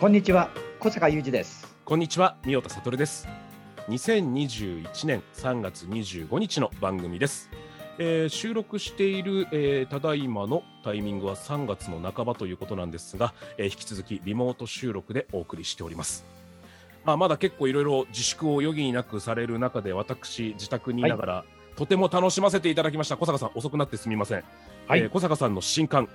こんにちは、小坂雄二です。こんにちは、三代田悟です。2021年3月25日の番組です。えー収録している、えーただいまのタイミングは3月の半ばということなんですが、えー引き続きリモート収録でお送りしております。まあ、まだ結構いろいろ自粛を余儀なくされる中で、私、自宅にいながら、とても楽しませていただきました。小坂さん、遅くなってすみません。はいえー小坂さんの新刊、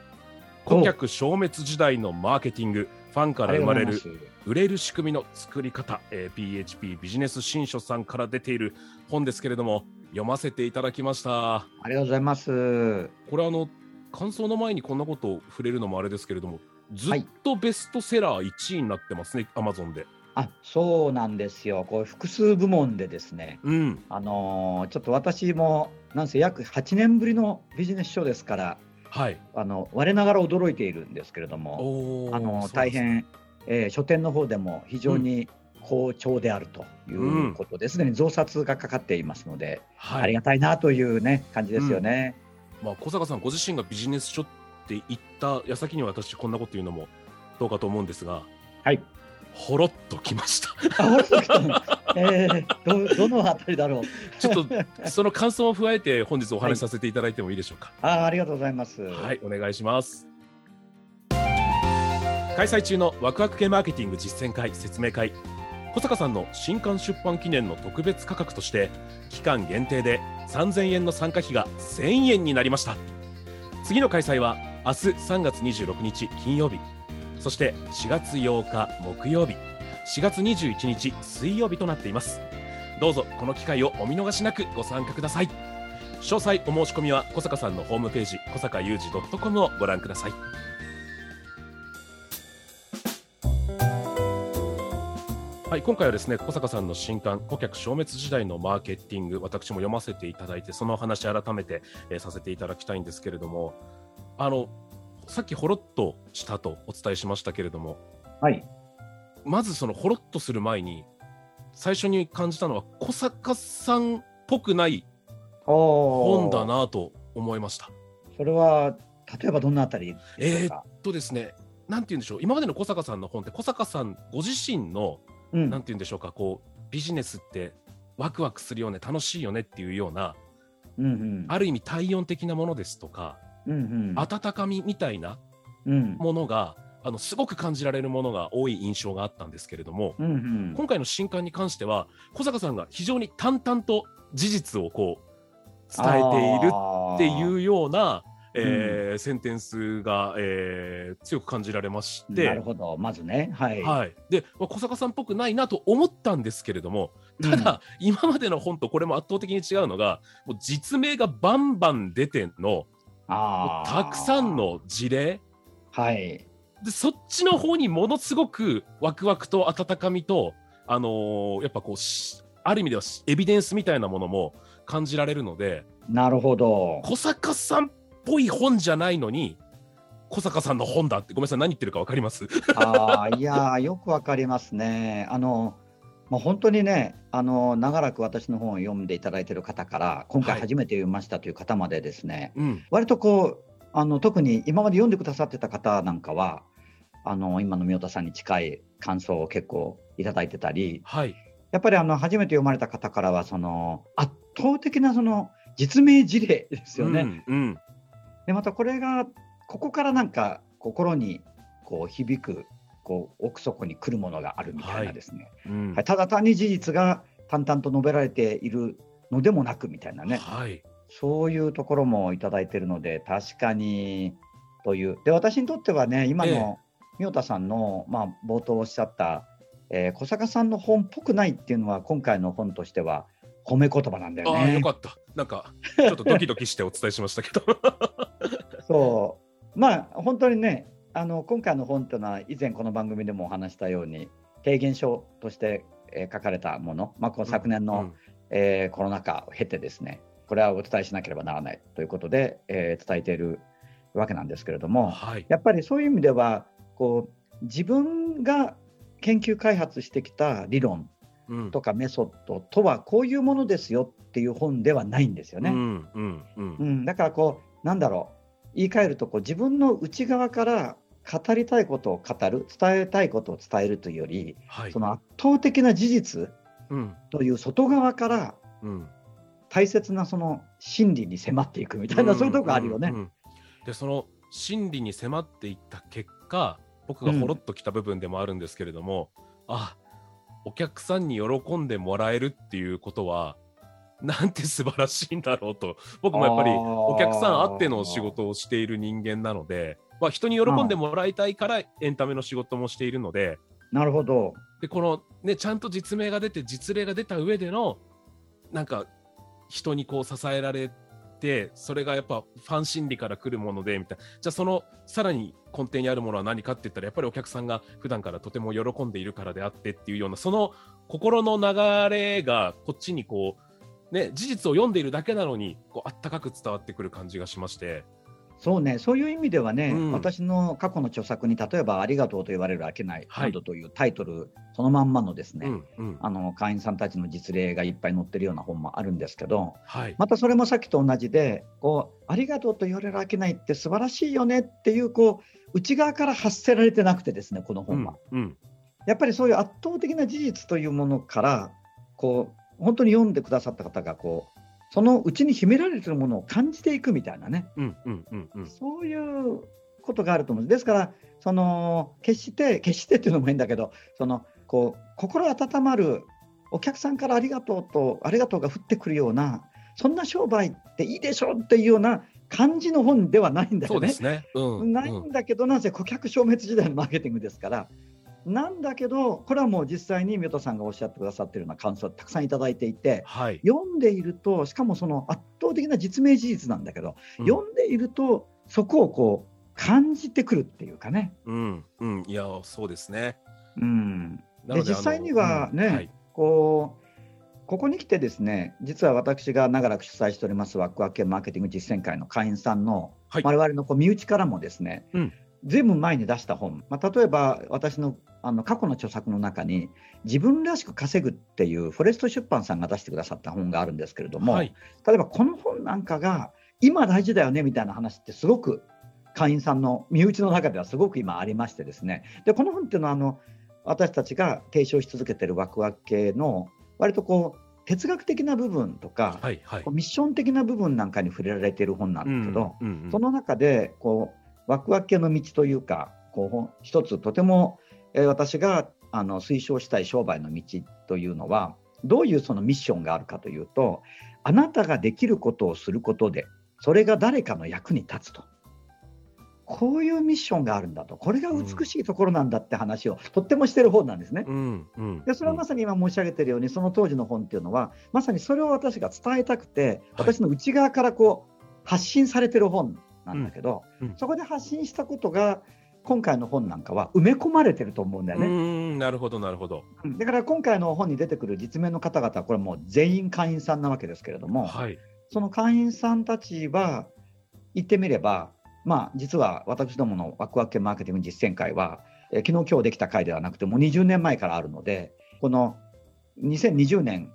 顧客消滅時代のマーケティング、ファンから生まれる売れる仕組みの作り方、えー PHP ビジネス新書さんから出ている本ですけれども読ませていただきました。ありがとうございます。これあの感想の前にこんなことを触れるのもあれですけれどもずっはいとベストセラー1位になってますね、Amazon で。あ、そうなんですよ。こう複数部門でですね、うん。あのーちょっと私もなんせ約8年ぶりのビジネス書ですから、はい。あの我ながら驚いているんですけれども、あの大ですね変、えー書店の方でも非常に好調であるということですで、に増刷がかかっていますので、はい。ありがたいなというね感じですよね。まあ、小坂さんご自身がビジネス書って言った矢先に私こんなこと言うのもどうかと思うんですがはい。ほろっときましたえー、どどのあたりだろう。ちょっとその感想を加えて本日お話しさせていただいてもいいでしょうか あ、ありがとうございます。はい、お願いします。開催中のワクワク系マーケティング実践会説明会小坂さんの新刊出版記念の特別価格として期間限定で3000円の参加費が1000円になりました次の開催は明日3月26日金曜日そして4月8日木曜日4月21日水曜日となっています。どうぞこの機会をお見逃しなくご参加ください。詳細お申し込みは小坂さんのホームページ小坂雄二 .com をご覧ください。はい、今回はですね小坂さんの新刊「顧客消滅時代のマーケティング」私も読ませていただいてそのお話改めて、えーさせていただきたいんですけれどもあのさっきほろっとしたとお伝えしましたけれどもはい。まずそのほろっとする前に最初に感じたのは小坂さんっぽくないお本だ。なと思いました。それは例えばどんなあたりでしょうか？とですねなんて言うんでしょう？今までの小坂さんの本って小坂さんご自身のうんなんて言うんでしょうかこうビジネスってワクワクするよね楽しいよねっていうようなうんうん。ある意味体温的なものですとかうんうん。温かみみたいなうん。ものがあのすごく感じられるものが多い印象があったんですけれどもうんうん。今回の新刊に関しては小坂さんが非常に淡々と事実をこう伝えているっていうような、えーセンテンスが、えー強く感じられまし。てなるほど。まずね。はい。はい、で、まあ、小坂さんっぽくないなと思ったんですけれどもただ、今までの本とこれも圧倒的に違うのがもう実名がバンバン出てのたくさん。の事例はい。でそっちの方にものすごくワクワクと温かみと、あのーやっぱこうしある意味ではしエビデンスみたいなものも感じられるのでなるほど。小坂さんっぽい本じゃないのに小坂さんの本だってごめんなさい何言ってるか分かります？ああ、いやー、よくわかりますね。あの。まあ、本当にね、あの長らく私の本を読んでいただいている方から、今回はい初めて読みましたという方までですね。うん割とこうあの特に今まで読んでくださってた方なんかはあの今の宮田さんに近い感想を結構いただいてたりはいやっぱりあの初めて読まれた方からはその圧倒的なその実名事例ですよね。うんうんでまたこれがここからなんか心にこう響くこう奥底に来るものがあるみたいなですね、うんはいただ単に事実が淡々と述べられているのでもなくみたいなね、はいそういうところもいただいているので、確かにという。で、私にとってはね、今ええの妙田さんの、まあ、冒頭おっしゃった、えー小坂さんの本っぽくないっていうのは今回の本としては褒め言葉なんだよああ、ねよ。かった。なんか、ちょっとドキドキしてお伝えしましたけど。そうまあ本当にねあの今回の本というのは以前この番組でもお話したように提言書として、えー書かれたもの、まあ、この昨年の、えーコロナ禍を経てですねこれはお伝えしなければならないということで、えー伝えているわけなんですけれどうんもはい。やっぱりそういう意味ではこう自分が研究開発してきた理論うんとかメソッドとはこういうものですよっていう本ではないんですよね。うんうんうんうん、だからこうなんだろう言い換えるとこう自分の内側から語りたいことを語る伝えたいことを伝えるというよりはい。その圧倒的な事実うん。という外側からうん。大切なその真理に迫っていくみたいな、そういうとこがあるよね。うんうんでその真理に迫っていった結果僕がほろっときた部分でもあるんですけれども、あお客さんに喜んでもらえるっていうことはなんて素晴らしいんだろうと僕もやっぱりお客さんあっての仕事をしている人間なので、まあ、人に喜んでもらいたいからエンタメの仕事もしているので。なるほど。でこのねちゃんと実名が出て実例が出た上でのなんか人にこう支えられてそれがやっぱファン心理から来るものでみたいな。じゃあそのさらに根底にあるものは何かって言ったらやっぱりお客さんが普段からとても喜んでいるからであってっていうようなその心の流れがこっちにこうね事実を読んでいるだけなのにこうあったかく伝わってくる感じがしましてそうね、そういう意味ではね、うん。私の過去の著作に、例えば、ありがとうと言われる飽きないはいなどというタイトル、そのまんまのですね、うんうん。あの会員さんたちの実例がいっぱい載ってるような本もあるんですけど、はい。またそれもさっきと同じで、こうありがとうと言われる飽きないって素晴らしいよねっていう、こう内側から発せられてなくてですね、このうん本は。うん。やっぱりそういう圧倒的な事実というものから、こう本当に読んでくださった方がこう、そのうちに秘められているものを感じていくみたいなね、うんうんうんうんそういうことがあると思うんです。ですから、その決して、決してっていうのも変だけど、そのこう心温まるお客さんからありがとうと、ありがとうが降ってくるような、そんな商売っていいでしょっていうような感じの本ではないんだよね。そうですねうんないんだけど、なぜ顧客消滅時代のマーケティングですから、なんだけど、これはもう実際に宮田さんがおっしゃってくださっているような感想をたくさんいただいていて、はい、読んでいると、しかもその圧倒的な実名事実なんだけど、うん。読んでいると、そこをこう感じてくるっていうかね。うんうん。いやそうですね。うん、で実際にはねうんはい。こうここに来てですね、実は私が長らく主催しておりますワクワク系マーケティング実践会の会員さんの、はい。我々のこう身内からもですね、うんずいぶん前に出した本、まあ、例えば私のあの過去の著作の中に、自分らしく稼ぐっていうフォレスト出版さんが出してくださった本があるんですけれども、はい。例えばこの本なんかが今大事だよねみたいな話ってすごく会員さんの身内の中ではすごく今ありましてですね。でこの本っていうのはあの私たちが提唱し続けているワクワク系の割とこう哲学的な部分とか、はいはい。ミッション的な部分なんかに触れられている本なんだけど、うんうんうん。その中でこうワクワク系の道というかこう一つとても、えー私があの推奨したい商売の道というのはどういうそのミッションがあるかというとあなたができることをすることでそれが誰かの役に立つと。こういうミッションがあるんだと、これが美しいところなんだって話をとってもしてる本なんですね。うんうんでそれはまさに今申し上げているように、その当時の本っていうのは、まさにそれを私が伝えたくて、はい私の内側からこう発信されてる本なんだけど、うん。うん。そこで発信したことが、今回の本なんかは埋め込まれてると思うんだようね。んなるほどなるほど。うん。だから今回の本に出てくる実名の方々は、これもう全員会員さんなわけですけれども、はい。その会員さんたちは、言ってみれば、まあ、実は私どものワクワク系マーケティング実践会は、えー昨日今日できた会ではなくて、もう20年前からあるので、この2020年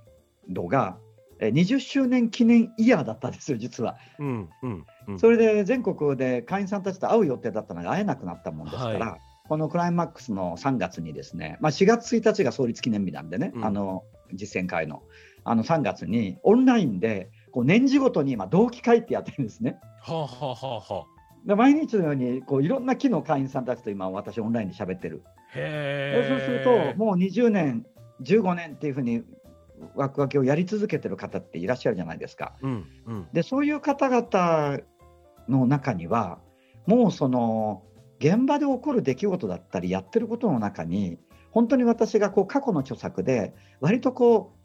度が、えー20周年記念イヤーだったんですよ、実は。うんうんうんそれで全国で会員さんたちと会う予定だったのが会えなくなったもんですから、はこのクライマックスの3月にですね、まあ、4月1日が創立記念日なんでね、うんあの実践会のあの3月にオンラインでこう年次ごとに今同期会ってやってるんですね。はあはあはあはあで毎日のようにこういろんな木の会員さんたちと今私オンラインで喋ってる。へそうするともう20年15年っていうふうにワクワクをやり続けてる方っていらっしゃるじゃないですか。うんうんでそういう方々の中にはもうその現場で起こる出来事だったりやってることの中に本当に私がこう過去の著作で割とこう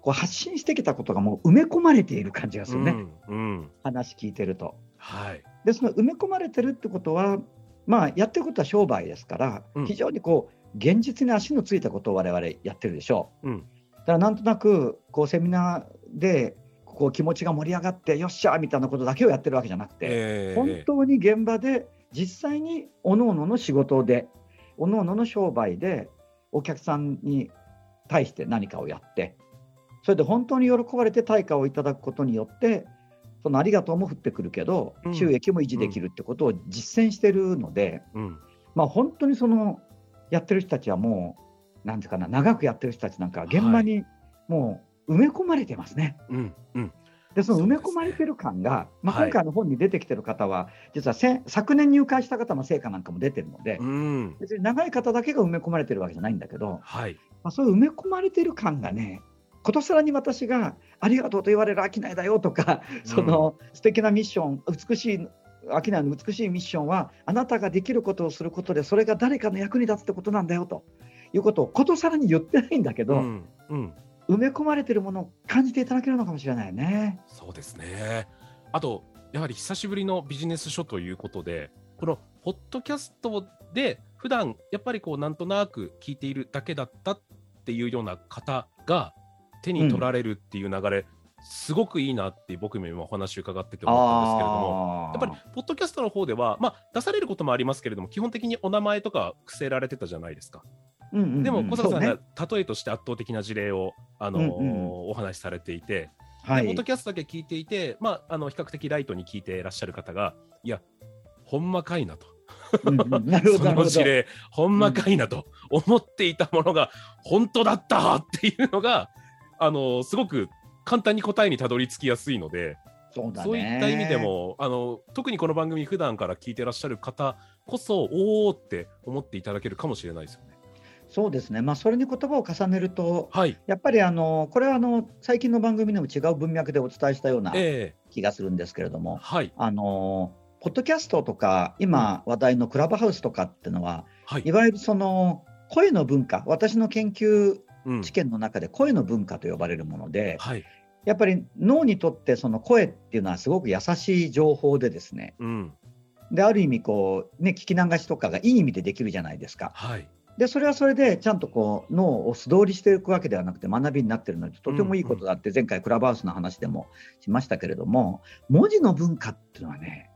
こう発信してきたことがもう埋め込まれている感じがするね、うんうん話聞いてると。はいでその埋め込まれてるってことはまあやってることは商売ですから、うん非常にこう現実に足のついたことを我々やってるでしょう。うんだからなんとなくこうセミナーでこう気持ちが盛り上がってよっしゃみたいなことだけをやってるわけじゃなくて、えー本当に現場で実際に各々の仕事で各々の商売でお客さんに対して何かをやってそれで本当に喜ばれて対価をいただくことによってそのありがとうも降ってくるけどうん。収益も維持できるってことを実践してるので、うん。まあ、本当にそのやってる人たちはもうなんていうかな長くやってる人たちなんかは現場にもう埋め込まれてますね。うんうん。でその埋め込まれてる感が、まあ、はい。今回の本に出てきてる方は、実はせ昨年入会した方の成果なんかも出てるので、うん。別に長い方だけが埋め込まれてるわけじゃないんだけど、はい。まあ、そういう埋め込まれてる感がね、ことさらに私がありがとうと言われる商いだよとか、その素敵なミッション、美しい商いの美しいミッションは、あなたができることをすることで、それが誰かの役に立つってことなんだよということをことさらに言ってないんだけど、うんうん埋め込まれてるものを感じていただけるのかもしれないね。そうですね。あと、やはり久しぶりのビジネス書ということで、このポッドキャストで、普段やっぱりこう、なんとなく聞いているだけだったっていうような方が手に取られるっていう流れ、すごくいいなって僕も今お話伺ってて思ったんですけれども、やっぱりポッドキャストの方では、まあ、出されることもありますけれども、基本的にお名前とか伏せられてたじゃないですか。うんうんうんでも小坂さんが例えとして圧倒的な事例を、あのーうんうんお話しされていて、はい。でポッドキャストだけ聞いていて、まあ、あの比較的ライトに聞いていらっしゃる方が、いや、ほんまかいなと、うんうん。なるほ そどなるほど。の事例、ほんまかいなと思っていたものが、本当だったっていうのが、あのすごく簡単に答えにたどり着きやすいので、そうそういった意味でもあの、特にこの番組、普段から聞いてらっしゃる方こそ、おーって思っていただけるかもしれないですよ。ね。そうですね、まあ、それに言葉を重ねると、はい、やっぱりあのこれはあの最近の番組でも違う文脈でお伝えしたようなええ。気がするんですけれども、はい、あのポッドキャストとか、今話題のクラブハウスとかっていうのは、はい。い、わゆるその声の文化、私の研究うん。知見の中で声の文化と呼ばれるもので、はい、やっぱり脳にとってその声っていうのはすごく優しい情報でですね、うん、である意味こう、ね、聞き流しとかがいい意味でできるじゃないですか。はい、でそれはそれでちゃんとこう脳を素通りしていくわけではなくて学びになっているのでとてもいいことだって前回クラブハウスの話でもしましたけれども文字の文化っていうのはね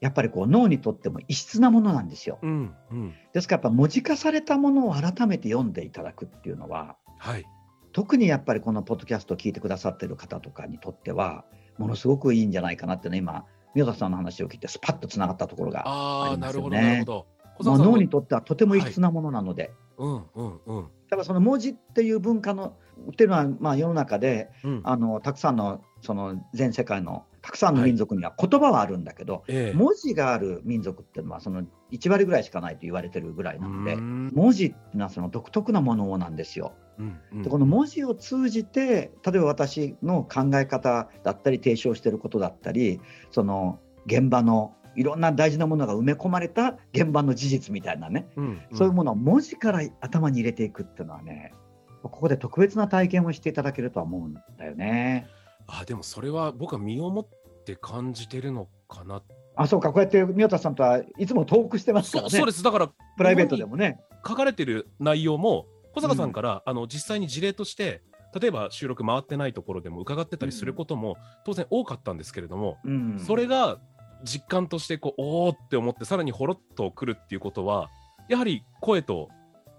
やっぱりこう脳にとっても異質なものなんですよ。うん、うん、ですからやっぱ文字化されたものを改めて読んでいただくっていうのははい、特にやっぱりこのポッドキャストを聞いてくださっている方とかにとってはものすごくいいんじゃないかなっていうのは今宮田さんの話を聞いてスパッとつながったところが、ああ、ありますよねなるほど。小まあ、脳にとってはとても異質なものなので。うん、うん、うん、だからその文字っていう文化のっていうのはまあ世の中でうん、あのたくさんのその全世界のたくさんの民族には言葉はあるんだけど、ええ。文字がある民族っていうのはその1割ぐらいしかないと言われてるぐらいなので、うん。文字っていうのはその独特なものなんですよ。うんうんでこの文字を通じて例えば私の考え方だったり提唱していることだったりその現場のいろんな大事なものが埋め込まれた現場の事実みたいなね、うんそういうものを文字から頭に入れていくっていうのはね、ここで特別な体験をしていただけるとは思うんだよね。あでもそれは僕は身をもって感じてるのかな。あ、そうか、こうやって宮田さんとはいつもトークしてますからね。そうそうです。だからプライベートでもね。書かれてる内容も小坂さんから、あの実際に事例として例えば収録回ってないところでも伺ってたりすることも当然多かったんですけれども、うん、それが実感としてこうおーって思ってさらにほろっとくるっていうことはやはり声と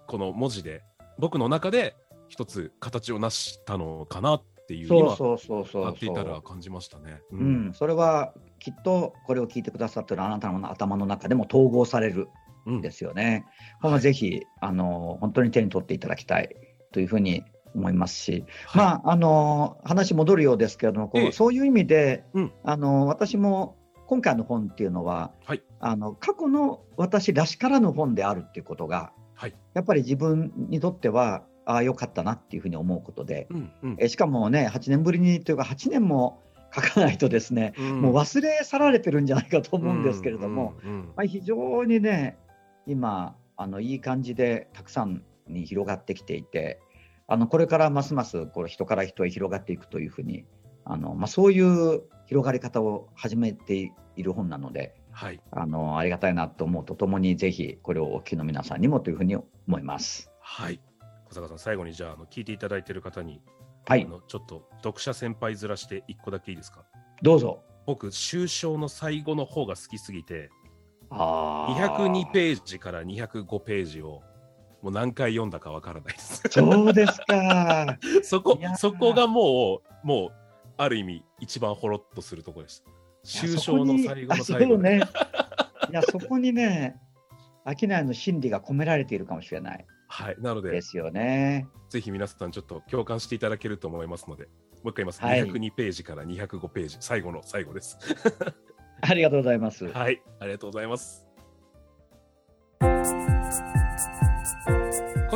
この文字で僕の中で一つ形を成したのかなっていうそう今そうそうそう。やっていた。ら感じましたね。ううん、それはきっとこれを聞いてくださってるあなたの頭の中でも統合されるうん。んですよね。これはぜひあの本当に手に取っていただきたいというふうに思いますし、はい。まああの話戻るようですけれども、こうええ。そういう意味で、うん。あの私も今回の本っていうのは、はい。あの過去の私らしからぬ本であるっていうことがはい。やっぱり自分にとってはああよかったなっていうふうに思うことで、うんうん。えしかもね8年ぶりにというか8年も書かないとですね、うん。もう忘れ去られてるんじゃないかと思うんですけれども、うんうんまあ、非常にね今あのいい感じでたくさんに広がってきていて、あのこれからますますこれ人から人へ広がっていくというふうに、あのまあ、そういう広がり方を始めている本なので、はい。あのありがたいなと思うとともに、ぜひこれをお聞きの皆さんにもというふうに思います。はい。小坂さん、最後にじゃあ、あの聞いていただいている方に、はいあ、のちょっと読者先輩ずらして一個だけいいですか？どうぞ。僕、終章の最後の方が好きすぎて、あー202ページから205ページをもう何回読んだかわからないです。そうですか。そこそこがもう、もう、ある意味、一番ほろっとするところでした。終章の最後の最後ね。いや、そこにね、商いの心理が込められているかもしれないはい。なのでで、すよね。ぜひ皆さんちょっと共感していただけると思いますので、もう一回言います。はい202ページから205ページ、最後の最後です。ありがとうございます。はい。ありがとうございます。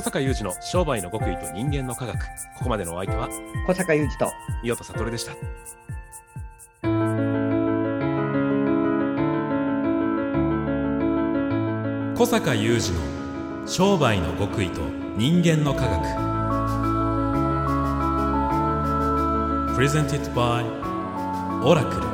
小坂雄二の商売の極意と人間の科学。ここまでのお相手は、小坂雄二と。伊予田悟でした。小坂雄二の商売の極意と人間の科学 Presented by オラクル